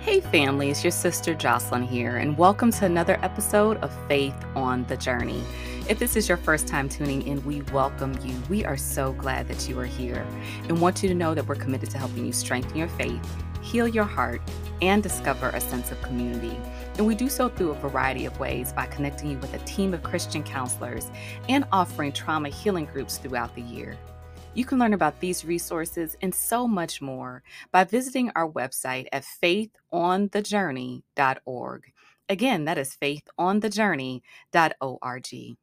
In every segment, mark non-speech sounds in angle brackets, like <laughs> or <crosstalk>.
Hey, family, it's your sister Jocelyn here, and welcome to another episode of Faith on the Journey. If this is your first time tuning in, we welcome you. We are so glad that you are here and want you to know that we're committed to helping you strengthen your faith, heal your heart, and discover a sense of community. And we do so through a variety of ways by connecting you with a team of Christian counselors and offering trauma healing groups throughout the year. You can learn about these resources and so much more by visiting our website at faithonthejourney.org. Again, that is faithonthejourney.org.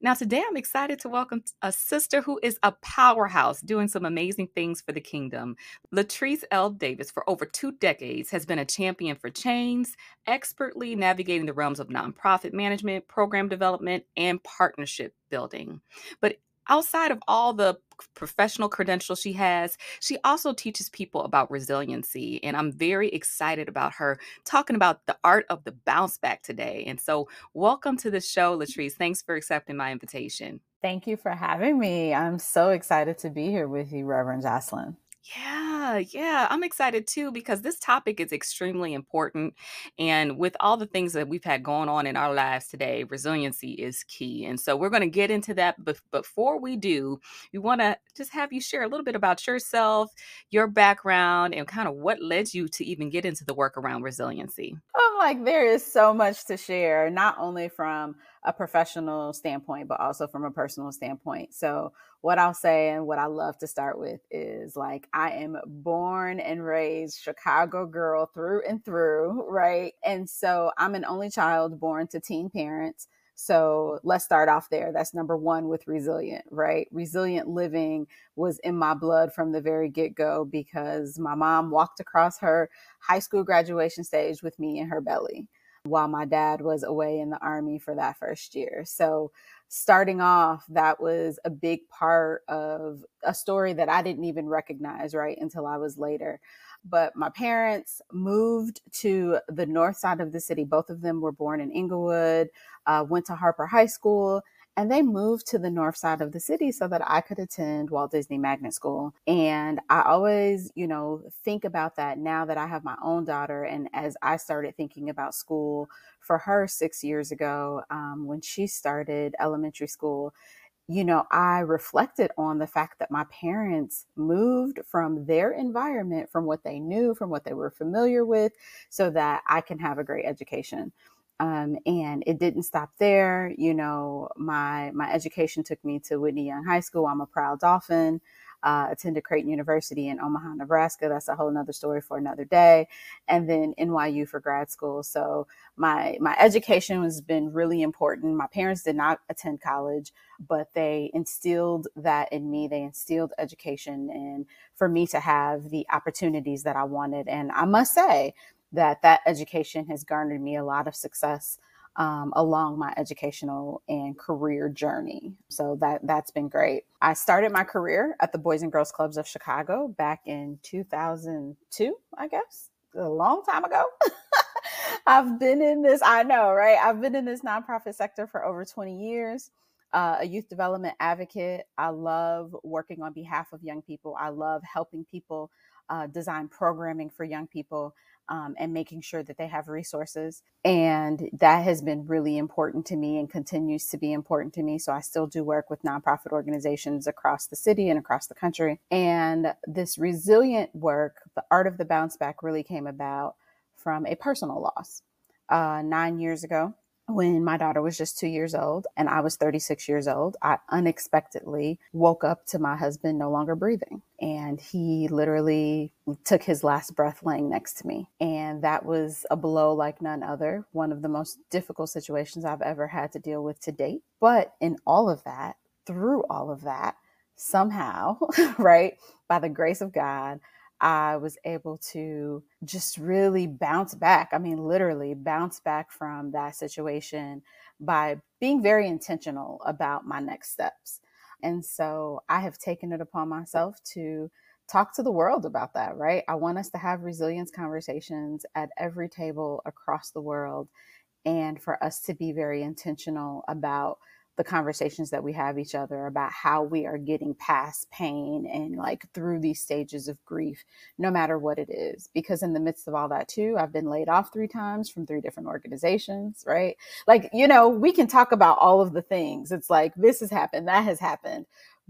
Now, today I'm excited to welcome a sister who is a powerhouse doing some amazing things for the kingdom. Latrice Elle Davis, for over two decades, has been a champion for change, expertly navigating the realms of nonprofit management, program development, and partnership building. But outside of all the professional credentials she has, she also teaches people about resiliency. And I'm very excited about her talking about the art of the bounce back today. And so, welcome to the show, Latrice. Thanks for accepting my invitation. Thank you for having me. I'm so excited to be here with you, Reverend Jocelyn. Yeah, yeah, I'm excited too because this topic is extremely important. And with all the things that we've had going on in our lives today, resiliency is key. And so we're going to get into that. But before we do, we want to just have you share a little bit about yourself, your background, and kind of what led you to even get into the work around resiliency. I'm like, there is so much to share, not only from a professional standpoint, but also from a personal standpoint. So, what I'll say and what I love to start with is like, I am born and raised Chicago girl through and through, right? And so, I'm an only child born to teen parents. So let's start off there. That's number one with resilient, right? Resilient living was in my blood from the very get go because my mom walked across her high school graduation stage with me in her belly while my dad was away in the army for that first year. So, starting off, that was a big part of a story that I didn't even recognize right until I was later. But my parents moved to the north side of the city. Both of them were born in Englewood, uh, went to Harper High School, and they moved to the north side of the city so that I could attend Walt Disney Magnet School. And I always, you know, think about that now that I have my own daughter. And as I started thinking about school for her six years ago, um, when she started elementary school, you know, I reflected on the fact that my parents moved from their environment, from what they knew, from what they were familiar with, so that I can have a great education. Um, and it didn't stop there. You know, my my education took me to Whitney Young High School. I'm a proud Dolphin. Uh, attended Creighton University in Omaha, Nebraska. That's a whole nother story for another day. And then NYU for grad school. So my my education has been really important. My parents did not attend college, but they instilled that in me. They instilled education and for me to have the opportunities that I wanted. And I must say, that that education has garnered me a lot of success um, along my educational and career journey. So that that's been great. I started my career at the Boys and Girls Clubs of Chicago back in 2002, I guess, a long time ago. <laughs> I've been in this, I know, right? I've been in this nonprofit sector for over 20 years. Uh, a youth development advocate. I love working on behalf of young people. I love helping people uh, design programming for young people um, and making sure that they have resources. And that has been really important to me and continues to be important to me. So I still do work with nonprofit organizations across the city and across the country. And this resilient work, the art of the bounce back, really came about from a personal loss. Uh, nine years ago, when my daughter was just two years old and I was 36 years old, I unexpectedly woke up to my husband no longer breathing. And he literally took his last breath laying next to me. And that was a blow like none other, one of the most difficult situations I've ever had to deal with to date. But in all of that, through all of that, somehow, <laughs> right, by the grace of God, I was able to just really bounce back. I mean, literally bounce back from that situation by being very intentional about my next steps. And so I have taken it upon myself to talk to the world about that, right? I want us to have resilience conversations at every table across the world and for us to be very intentional about the conversations that we have each other about how we are getting past pain and like through these stages of grief, no matter what it is. Because in the midst of all that, too, I've been laid off three times from three different organizations, right? Like, you know, we can talk about all of the things. It's like this has happened, that has happened.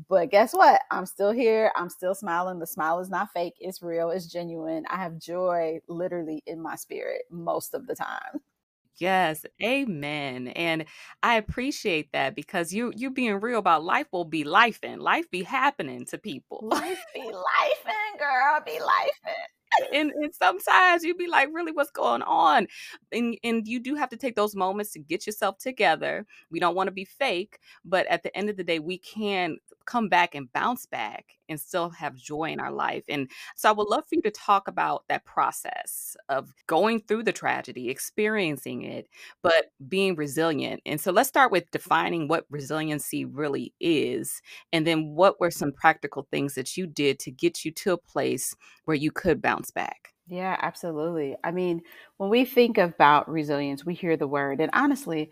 But guess what? I'm still here. I'm still smiling. The smile is not fake. It's real. It's genuine. I have joy literally in my spirit most of the time. Yes, amen. And I appreciate that because you you being real about life will be life and life be happening to people. Life be <laughs> life and girl be life and, and sometimes you be like, really, what's going on? And and you do have to take those moments to get yourself together. We don't want to be fake, but at the end of the day, we can come back and bounce back and still have joy in our life. And so I would love for you to talk about that process of going through the tragedy, experiencing it, but being resilient. And so let's start with defining what resiliency really is. And then what were some practical things that you did to get you to a place where you could bounce back? Yeah, absolutely. I mean, when we think about resilience, we hear the word, and honestly,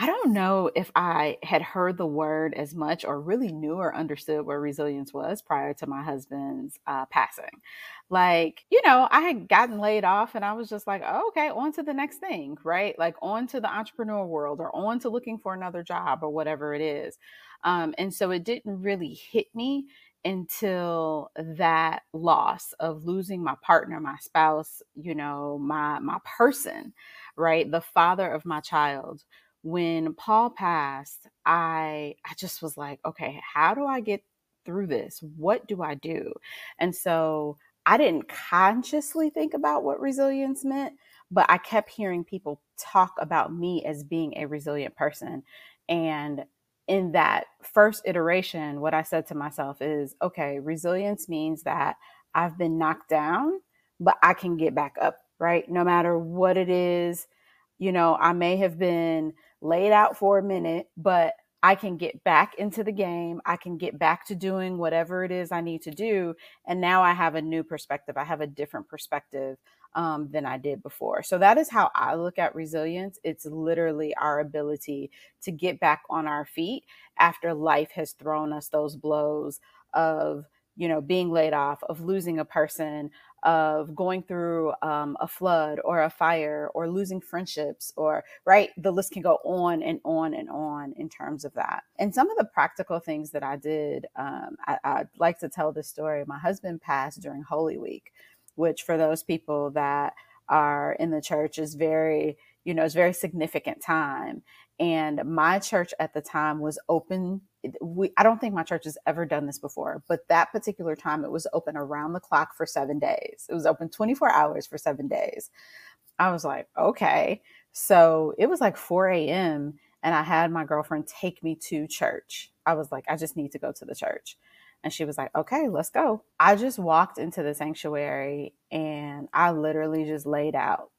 I don't know if I had heard the word as much or really knew or understood what resilience was prior to my husband's uh, passing. Like, you know, I had gotten laid off and I was just like, oh, okay, on to the next thing, right? Like, on to the entrepreneur world or on to looking for another job or whatever it is. Um, and so it didn't really hit me until that loss of losing my partner, my spouse, you know, my my person, right? The father of my child. When Paul passed, I I just was like, okay, how do I get through this? What do I do? And so I didn't consciously think about what resilience meant, but I kept hearing people talk about me as being a resilient person. And in that first iteration, what I said to myself is okay, resilience means that I've been knocked down, but I can get back up, right? No matter what it is. You know, I may have been laid out for a minute, but I can get back into the game. I can get back to doing whatever it is I need to do. And now I have a new perspective. I have a different perspective um, than I did before. So that is how I look at resilience. It's literally our ability to get back on our feet after life has thrown us those blows of you know being laid off of losing a person of going through um, a flood or a fire or losing friendships or right? The list can go on and on and on in terms of that. And some of the practical things that i did um, I, i'd like to tell this story. My husband passed during holy week which for those people that are in the church is very, you know, it's very significant time. And my church at the time was open. We, I don't think my church has ever done this before, but that particular time it was open around the clock for seven days. It was open 24 hours for seven days. I was like, okay. So it was like 4 a.m. and I had my girlfriend take me to church. I was like, I just need to go to the church. And she was like, okay, let's go. I just walked into the sanctuary and I literally just laid out.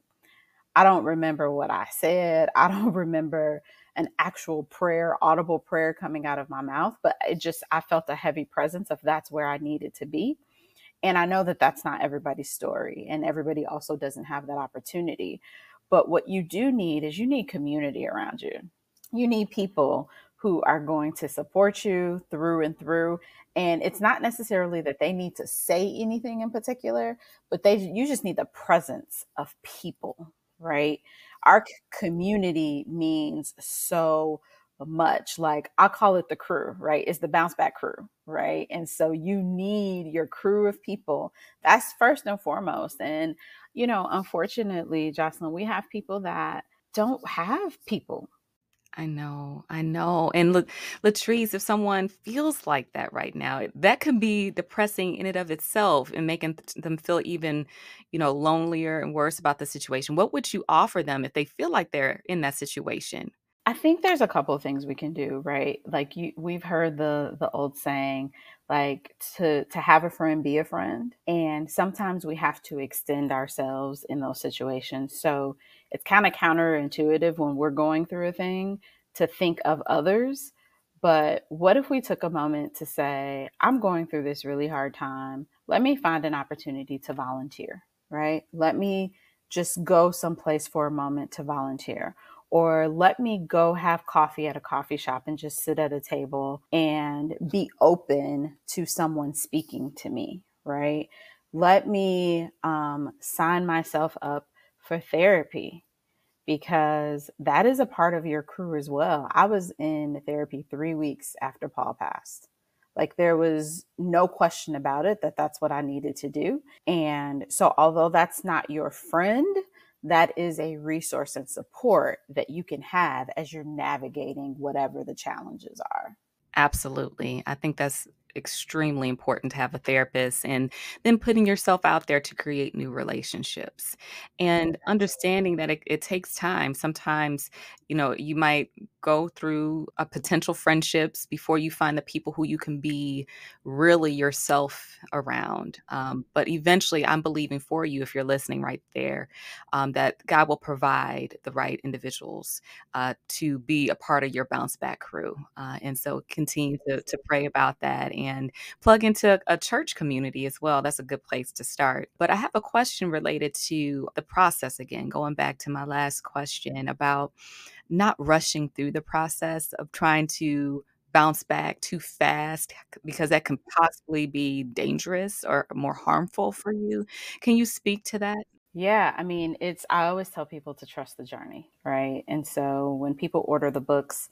I don't remember what I said. I don't <laughs> remember an actual prayer, audible prayer coming out of my mouth, but it just, I felt a heavy presence of that's where I needed to be. And I know that that's not everybody's story, and everybody also doesn't have that opportunity. But what you do need is you need community around you. You need people who are going to support you through and through and it's not necessarily that they need to say anything in particular but they you just need the presence of people right? Our community means so much like i call it the crew right? It's the bounce back crew right? And so you need your crew of people. That's first and foremost and you know unfortunately jocelyn we have people that don't have people I know, I know. And look, Latrice, if someone feels like that right now, that can be depressing in and of itself and making them feel even, you know, lonelier and worse about the situation. What would you offer them if they feel like they're in that situation? I think there's a couple of things we can do, right? Like you we've heard the the old saying like to to have a friend be a friend and sometimes we have to extend ourselves in those situations. So it's kind of counterintuitive when we're going through a thing to think of others. But what if we took a moment to say, I'm going through this really hard time. Let me find an opportunity to volunteer, right? Let me just go someplace for a moment to volunteer. or let me go have coffee at a coffee shop and just sit at a table and be open to someone speaking to me, right? Let me um, sign myself up for therapy because that is a part of your crew as well. I was in therapy three weeks after Paul passed. Like there was no question about it that that's what I needed to do. And so, although that's not your friend, that is a resource and support that you can have as you're navigating whatever the challenges are. Absolutely. I think that's extremely important to have a therapist and then putting yourself out there to create new relationships and understanding that it, it takes time. Sometimes, you know, you might go through a potential friendships before you find the people who you can be really yourself around. Um, but eventually, I'm believing for you if you're listening right there um, that God will provide the right individuals uh, to be a part of your bounce back crew. Uh, and so continue to, to pray about that and plug into a church community as well. That's a good place to start. But I have a question related to the process again, going back to my last question about not rushing through the process of trying to bounce back too fast because that can possibly be dangerous or more harmful for you. Can you speak to that? Yeah, I mean, it's, I always tell people to trust the journey, right? And so when people order the books,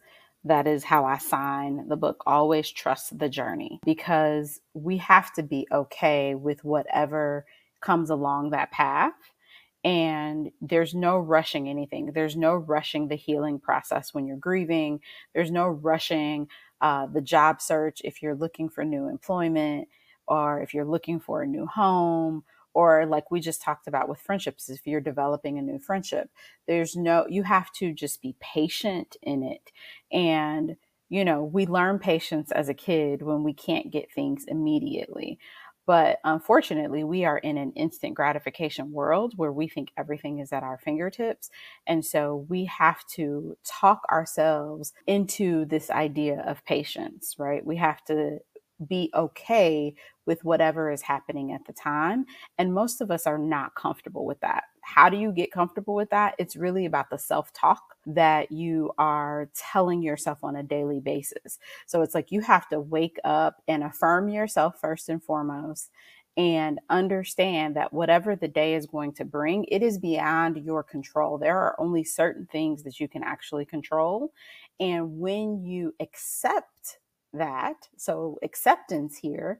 that is how I sign the book. Always trust the journey because we have to be okay with whatever comes along that path and there's no rushing anything. There's no rushing the healing process when you're grieving. There's no rushing uh, the job search if you're looking for new employment or if you're looking for a new home or like we just talked about with friendships if you're developing a new friendship there's no you have to just be patient in it and you know we learn patience as a kid when we can't get things immediately but unfortunately, we are in an instant gratification world where we think everything is at our fingertips. And so we have to talk ourselves into this idea of patience, right? We have to be okay with whatever is happening at the time. And most of us are not comfortable with that. How do you get comfortable with that? It's really about the self talk that you are telling yourself on a daily basis. So it's like you have to wake up and affirm yourself first and foremost and understand that whatever the day is going to bring, it is beyond your control. There are only certain things that you can actually control. And when you accept that, so acceptance here,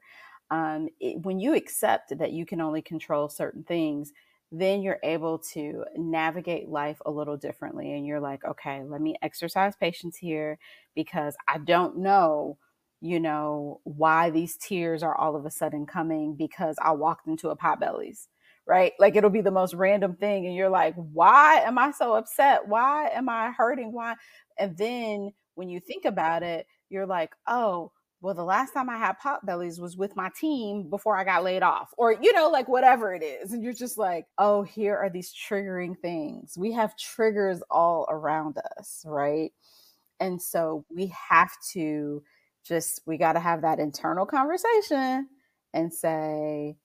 um, it, when you accept that you can only control certain things, then you're able to navigate life a little differently. And you're like, okay, let me exercise patience here because I don't know, you know, why these tears are all of a sudden coming because I walked into a Potbelly's, right? Like it'll be the most random thing. And you're like, why am I so upset? Why am I hurting? Why? And then when you think about it, you're like, oh, well, the last time I had Potbelly's was with my team before I got laid off, or, you know, like whatever it is. And you're just like, oh, here are these triggering things. We have triggers all around us, right? And so we have to just, we got to have that internal conversation and say,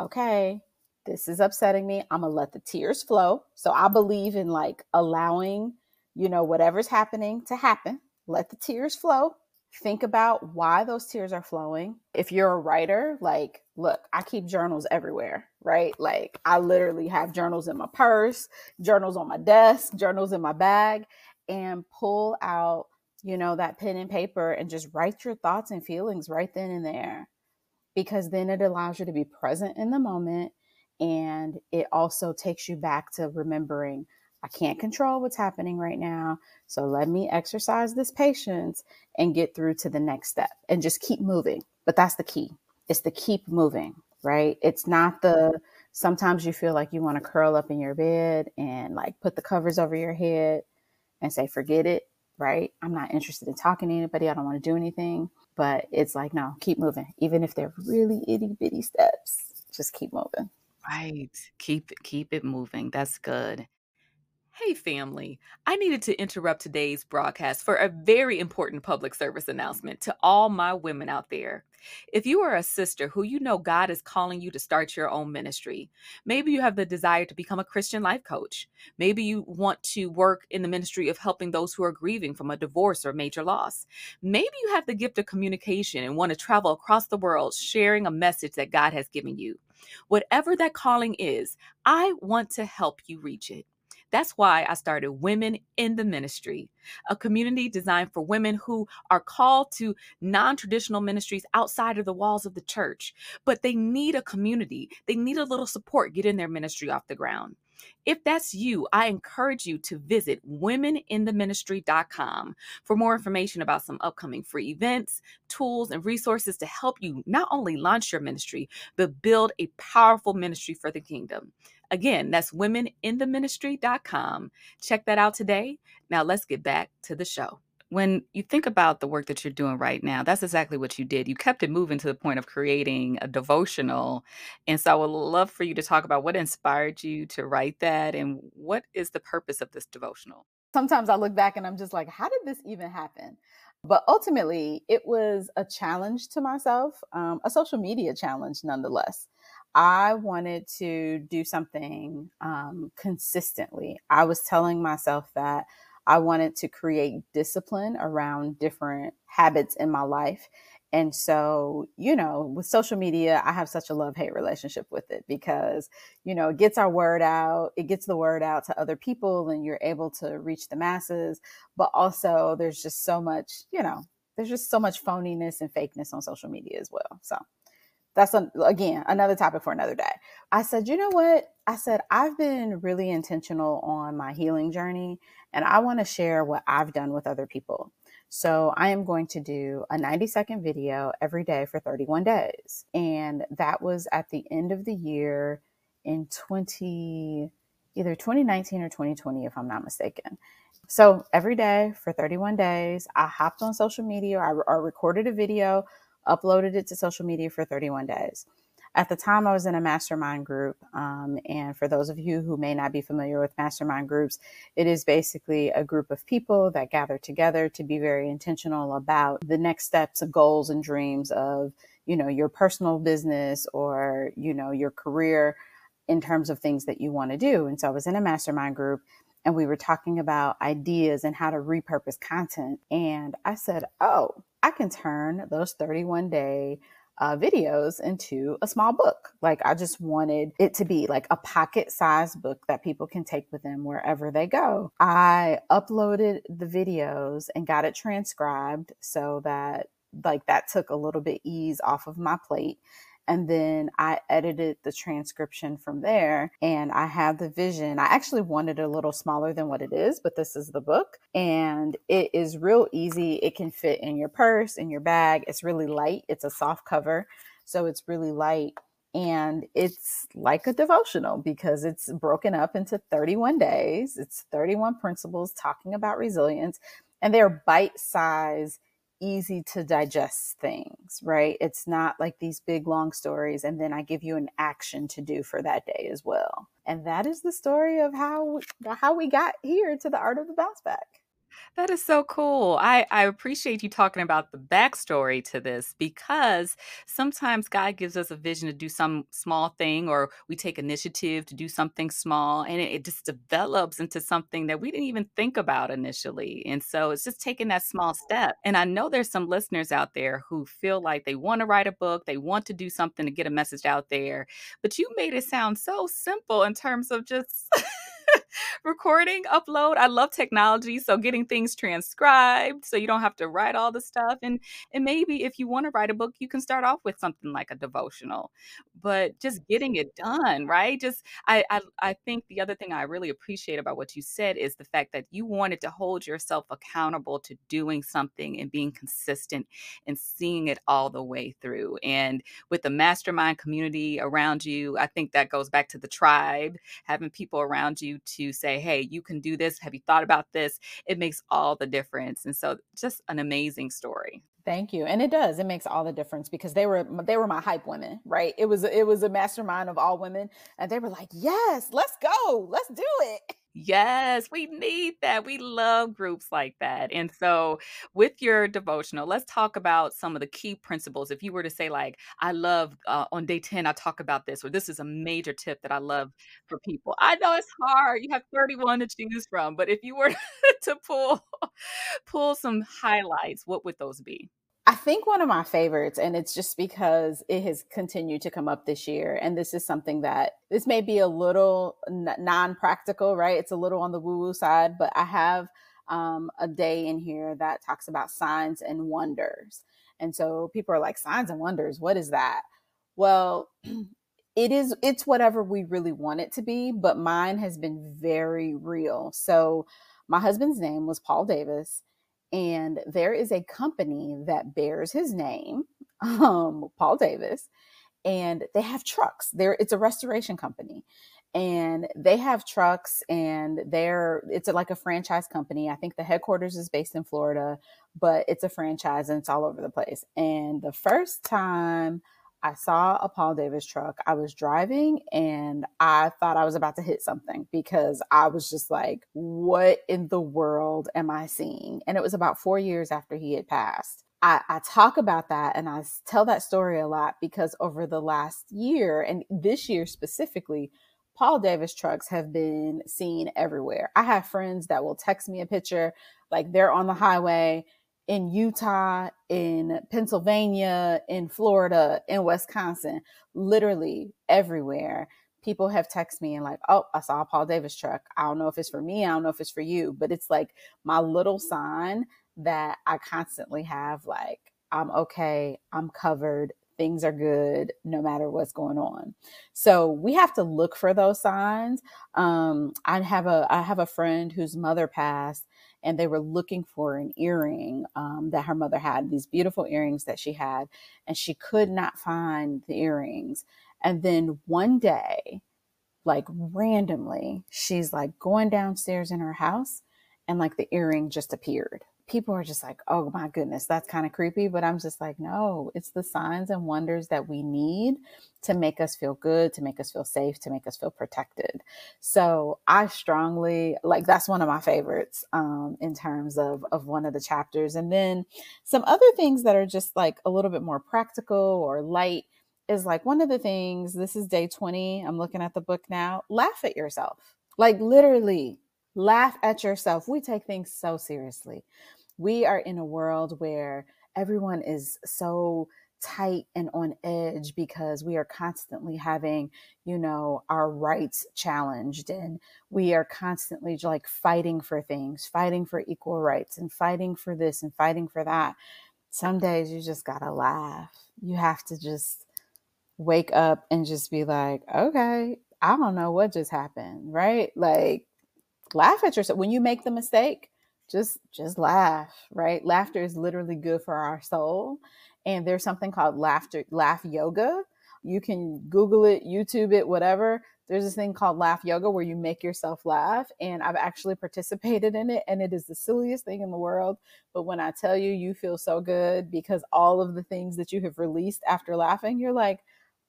okay, this is upsetting me. I'm going to let the tears flow. So I believe in like allowing, you know, whatever's happening to happen. Let the tears flow think about why those tears are flowing. If you're a writer, like, look, I keep journals everywhere, right? Like, I literally have journals in my purse, journals on my desk, journals in my bag, and pull out, you know, that pen and paper and just write your thoughts and feelings right then and there. Because then it allows you to be present in the moment. And it also takes you back to remembering I can't control what's happening right now. So let me exercise this patience and get through to the next step and just keep moving. But that's the key. It's the keep moving, right? It's not the sometimes you feel like you want to curl up in your bed and like put the covers over your head and say, forget it, right? I'm not interested in talking to anybody. I don't want to do anything. But it's like, no, keep moving. Even if they're really itty bitty steps, just keep moving. Right. Keep keep it moving. That's good. Hey, family. I needed to interrupt today's broadcast for a very important public service announcement to all my women out there. If you are a sister who you know God is calling you to start your own ministry, maybe you have the desire to become a Christian life coach. Maybe you want to work in the ministry of helping those who are grieving from a divorce or major loss. Maybe you have the gift of communication and want to travel across the world sharing a message that God has given you. Whatever that calling is, I want to help you reach it. That's why I started Women in the Ministry, a community designed for women who are called to non traditional ministries outside of the walls of the church, but they need a community. They need a little support getting their ministry off the ground. If that's you, I encourage you to visit womenintheministry.com for more information about some upcoming free events, tools, and resources to help you not only launch your ministry, but build a powerful ministry for the kingdom. Again, that's womenintheministry.com. Check that out today. Now let's get back to the show. When you think about the work that you're doing right now, that's exactly what you did. You kept it moving to the point of creating a devotional. And so I would love for you to talk about what inspired you to write that and what is the purpose of this devotional. Sometimes I look back and I'm just like, how did this even happen? But ultimately, it was a challenge to myself, um, a social media challenge nonetheless. I wanted to do something um, consistently. I was telling myself that I wanted to create discipline around different habits in my life. And so, you know, with social media, I have such a love hate relationship with it because, you know, it gets our word out, it gets the word out to other people, and you're able to reach the masses. But also, there's just so much, you know, there's just so much phoniness and fakeness on social media as well. So, that's a, again another topic for another day. I said, you know what? I said, I've been really intentional on my healing journey and I want to share what I've done with other people. So I am going to do a 90 second video every day for 31 days. And that was at the end of the year in 20, either 2019 or 2020, if I'm not mistaken. So every day for 31 days, I hopped on social media, I, I recorded a video uploaded it to social media for 31 days. At the time, I was in a mastermind group. Um, and for those of you who may not be familiar with mastermind groups, it is basically a group of people that gather together to be very intentional about the next steps, goals, and dreams of, you know, your personal business or, you know, your career in terms of things that you want to do. And so I was in a mastermind group and we were talking about ideas and how to repurpose content. And I said, Oh, I can turn those 31 day uh, videos into a small book. Like I just wanted it to be like a pocket sized book that people can take with them wherever they go. I uploaded the videos and got it transcribed so that like that took a little bit ease off of my plate and then I edited the transcription from there and I have the vision. I actually wanted a little smaller than what it is, but this is the book and it is real easy. It can fit in your purse, in your bag. It's really light. It's a soft cover. So it's really light and it's like a devotional because it's broken up into 31 days. It's 31 principles talking about resilience and they're bite size easy to digest things, right? It's not like these big long stories and then I give you an action to do for that day as well. And that is the story of how how we got here to the art of the bounce back. That is so cool. I, I appreciate you talking about the backstory to this because sometimes God gives us a vision to do some small thing or we take initiative to do something small and it, it just develops into something that we didn't even think about initially. And so it's just taking that small step. And I know there's some listeners out there who feel like they want to write a book, they want to do something to get a message out there, but you made it sound so simple in terms of just <laughs> <laughs> recording, upload. I love technology, so getting things transcribed so you don't have to write all the stuff. And and maybe if you want to write a book, you can start off with something like a devotional. But just getting it done, right? Just I I, I think the other thing I really appreciate about what you said is the fact that you wanted to hold yourself accountable to doing something and being consistent and seeing it all the way through. And with the mastermind community around you, I think that goes back to the tribe, having people around you to say, hey, you can do this. Have you thought about this? It makes all the difference. And so just an amazing story. Thank you. And it does. It makes all the difference because they were they were my hype women, right? It was it was a mastermind of all women and they were like, "Yes, let's go. Let's do it." Yes, we need that. We love groups like that. And so, with your devotional, let's talk about some of the key principles. If you were to say, like, I love uh, on day 10, I talk about this, or this is a major tip that I love for people. I know it's hard. You have 31 to choose from, but if you were <laughs> to pull pull some highlights, what would those be? I think one of my favorites, and it's just because it has continued to come up this year. And this is something that this may be a little non practical, right? It's a little on the woo woo side, but I have um, a day in here that talks about signs and wonders. And so people are like, signs and wonders, what is that? Well, <clears throat> it is, it's whatever we really want it to be, but mine has been very real. So my husband's name was Paul Davis and there is a company that bears his name, <laughs> um, Paul Davis, and they have trucks. There, it's a restoration company, and they have trucks, and they're it's like a franchise company. I think the headquarters is based in Florida, but it's a franchise and it's all over the place. And the first time I saw a Paul Davis truck. I was driving and I thought I was about to hit something because I was just like, what in the world am I seeing? And it was about four years after he had passed. I, I, talk about that and I tell that story a lot because over the last year and this year specifically, Paul Davis trucks have been seen everywhere. I have friends that will text me a picture, like they're on the highway in Utah, in Pennsylvania, in Florida, in Wisconsin, literally everywhere. People have texted me and like, oh, I saw a Paul Davis truck. I don't know if it's for me. I don't know if it's for you, but it's like my little sign that I constantly have like, I'm okay. I'm covered. Things are good no matter what's going on. So we have to look for those signs. Um, I have a I have a friend whose mother passed and they were looking for an earring um, that her mother had, these beautiful earrings that she had, and she could not find the earrings. And then one day, like randomly, she's like going downstairs in her house, and like the earring just appeared people are just like, oh my goodness, that's kind of creepy. But I'm just like, no, it's the signs and wonders that we need to make us feel good, to make us feel safe, to make us feel protected. So I strongly like that's one of my favorites um, in terms of of one of the chapters. And then some other things that are just like a little bit more practical or light is like one of the things, this is day 20. I'm looking at the book now. Laugh at yourself. Like literally laugh at yourself. We take things so seriously we are in a world where everyone is so tight and on edge because we are constantly having you know our rights challenged and we are constantly like fighting for things fighting for equal rights and fighting for this and fighting for that. Some days you just gotta laugh. You have to just wake up and just be like okay i don't know what just happened right? Like laugh at yourself when you make the mistake just just laugh right? Laughter is literally good for our soul and there's something called laughter laugh yoga. You can google it youtube it whatever. There's this thing called laugh yoga where you make yourself laugh and i've actually <laughs> participated in it and it is the silliest thing in the world. But when i tell you you feel so good because all of the things that you have released after laughing you're like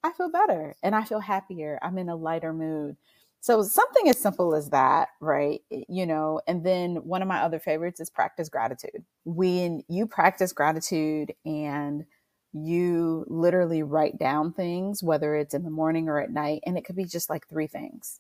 i feel better and i feel happier. I'm in a lighter mood so something as simple as that, right? You know, and then one of my other favorites is practice gratitude. When you practice gratitude and you literally write down things, whether it's in the morning or at night, and it could be just like three things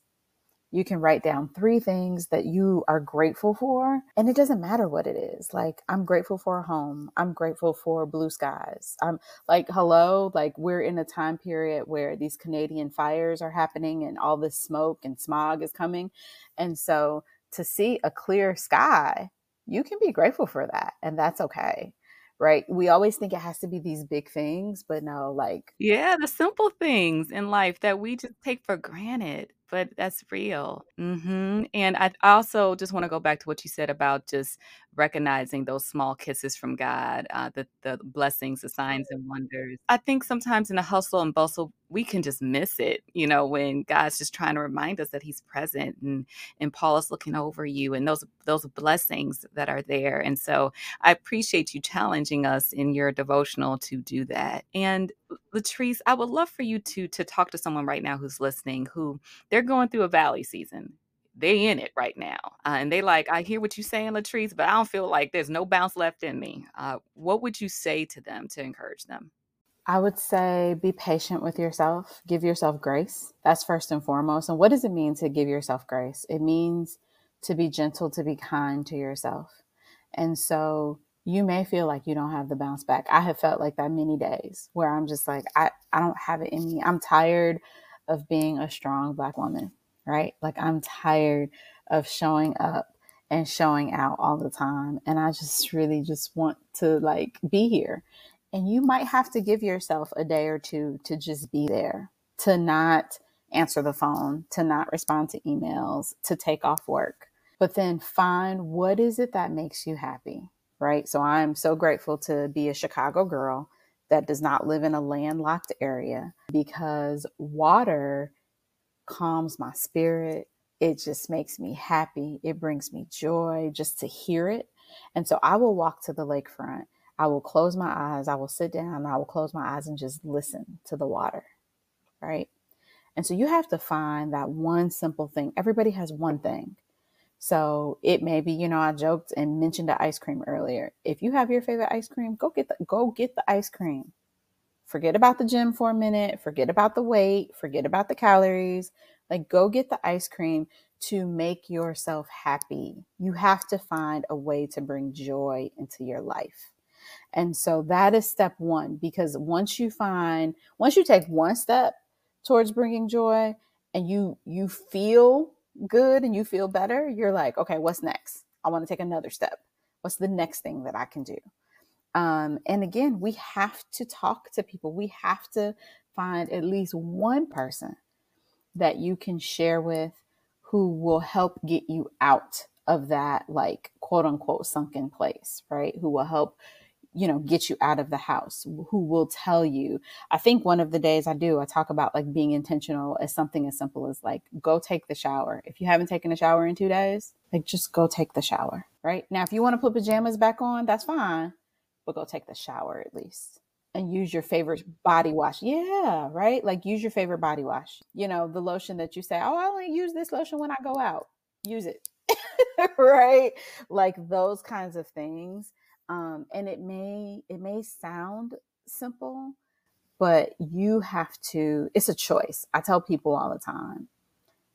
you can write down three things that you are grateful for. And it doesn't matter what it is. Like, I'm grateful for a home. I'm grateful for blue skies. I'm like, hello, like, we're in a time period where these Canadian fires are happening and all this smoke and smog is coming. And so to see a clear sky, you can be grateful for that. And that's okay right? We always think it has to be these big things, but no, like Yeah, the simple things in life that we just take for granted, but that's real. Mhm. And I also just wanna go back to what you said about just recognizing those small kisses from God, uh, the the blessings, the signs and wonders. I think sometimes in the hustle and bustle, we can just miss it, you know, when God's just trying to remind us that He's present and and Paul is looking over you and those those blessings that are there. And so I appreciate you challenging us in your devotional to do that. And Latrice, I would love for you to to talk to someone right now who's listening who they're going through a valley season they in it right now. Uh, and they like, I hear what you're saying, Latrice, but I don't feel like there's no bounce left in me. Uh, what would you say to them to encourage them? I would say be patient with yourself, give yourself grace. That's first and foremost. And what does it mean to give yourself grace? It means to be gentle, to be kind to yourself. And so you may feel like you don't have the bounce back. I have felt like that many days where I'm just like, I, I don't have it in me. I'm tired of being a strong black woman, right? Like I'm tired of showing up and showing out all the time. And I just really just want to like be here. And you might have to give yourself a day or two to just be there, to not answer the phone, to not respond to emails, to take off work. But then find what is it that makes you happy, right? So I'm so grateful to be a Chicago girl that does not live in a landlocked area because water calms my spirit. It just makes me happy. It brings me joy just to hear it. And so I will walk to the lakefront. I will close my eyes. I will sit down. I will close my eyes and just listen to the water. Right. And so you have to find that one simple thing. Everybody has one thing. So it may be, you know, I joked and mentioned the ice cream earlier. If you have your favorite ice cream, go get the go get the ice cream. Forget about the gym for a minute, forget about the weight, forget about the calories. Like go get the ice cream to make yourself happy. You have to find a way to bring joy into your life. And so that is step 1 because once you find once you take one step towards bringing joy and you you feel good and you feel better, you're like, okay, what's next? I want to take another step. What's the next thing that I can do? Um, and again, we have to talk to people. We have to find at least one person that you can share with who will help get you out of that, like, quote unquote, sunken place, right? Who will help you know get you out of the house who will tell you i think one of the days i do i talk about like being intentional as something as simple as like go take the shower if you haven't taken a shower in two days like just go take the shower right now if you want to put pajamas back on that's fine but go take the shower at least and use your favorite body wash. Yeah right? Like use your favorite body wash. You know the lotion that you say oh i only use this lotion when i go out. Use it. <laughs> Right? Like those kinds of things. Um, and it may it may sound simple but you have to it's a choice. I tell people all the time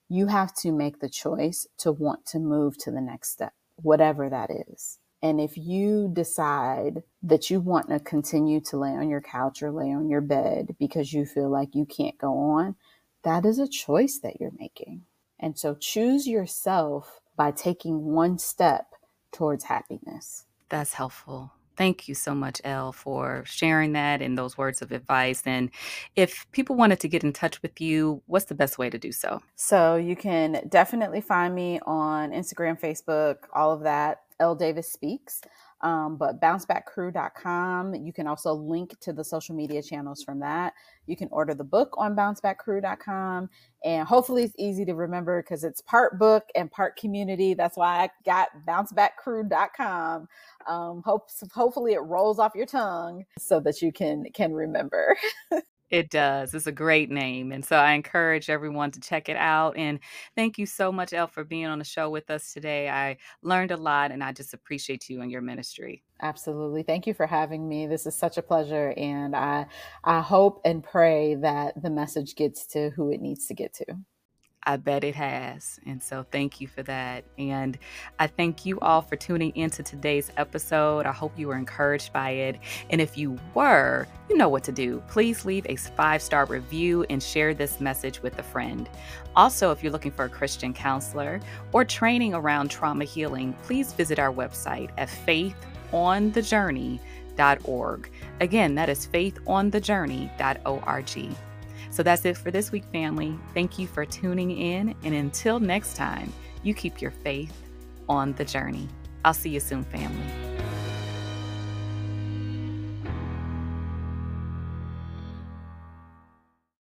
you have to make the choice to want to move to the next step whatever that is and if you decide that you want to continue to lay on your couch or lay on your bed because you feel like you can't go on that is a choice that you're making and so choose yourself by taking one step towards happiness that's helpful. Thank you so much, Elle, for sharing that and those words of advice. And if people wanted to get in touch with you, what's the best way to do so? So you can definitely find me on Instagram, Facebook, all of that. Elle Davis Speaks um, but bouncebackcrew.com. You can also link to the social media channels from that. You can order the book on bouncebackcrew.com. And hopefully it's easy to remember because it's part book and part community. That's why I got bouncebackcrew.com. Um, hope, hopefully it rolls off your tongue so that you can can remember. <laughs> It does. It's a great name. And so I encourage everyone to check it out. And thank you so much, Elle, for being on the show with us today. I learned a lot and I just appreciate you and your ministry. Absolutely. Thank you for having me. This is such a pleasure. And I I hope and pray that the message gets to who it needs to get to. I bet it has. And so thank you for that. And I thank you all for tuning into today's episode. I hope you were encouraged by it. And if you were, you know what to do. Please leave a five star review and share this message with a friend. Also, if you're looking for a Christian counselor or training around trauma healing, please visit our website at faithonthejourney.org. Again, that is faithonthejourney.org. So that's it for this week, family. Thank you for tuning in. And until next time, you keep your faith on the journey. I'll see you soon, family.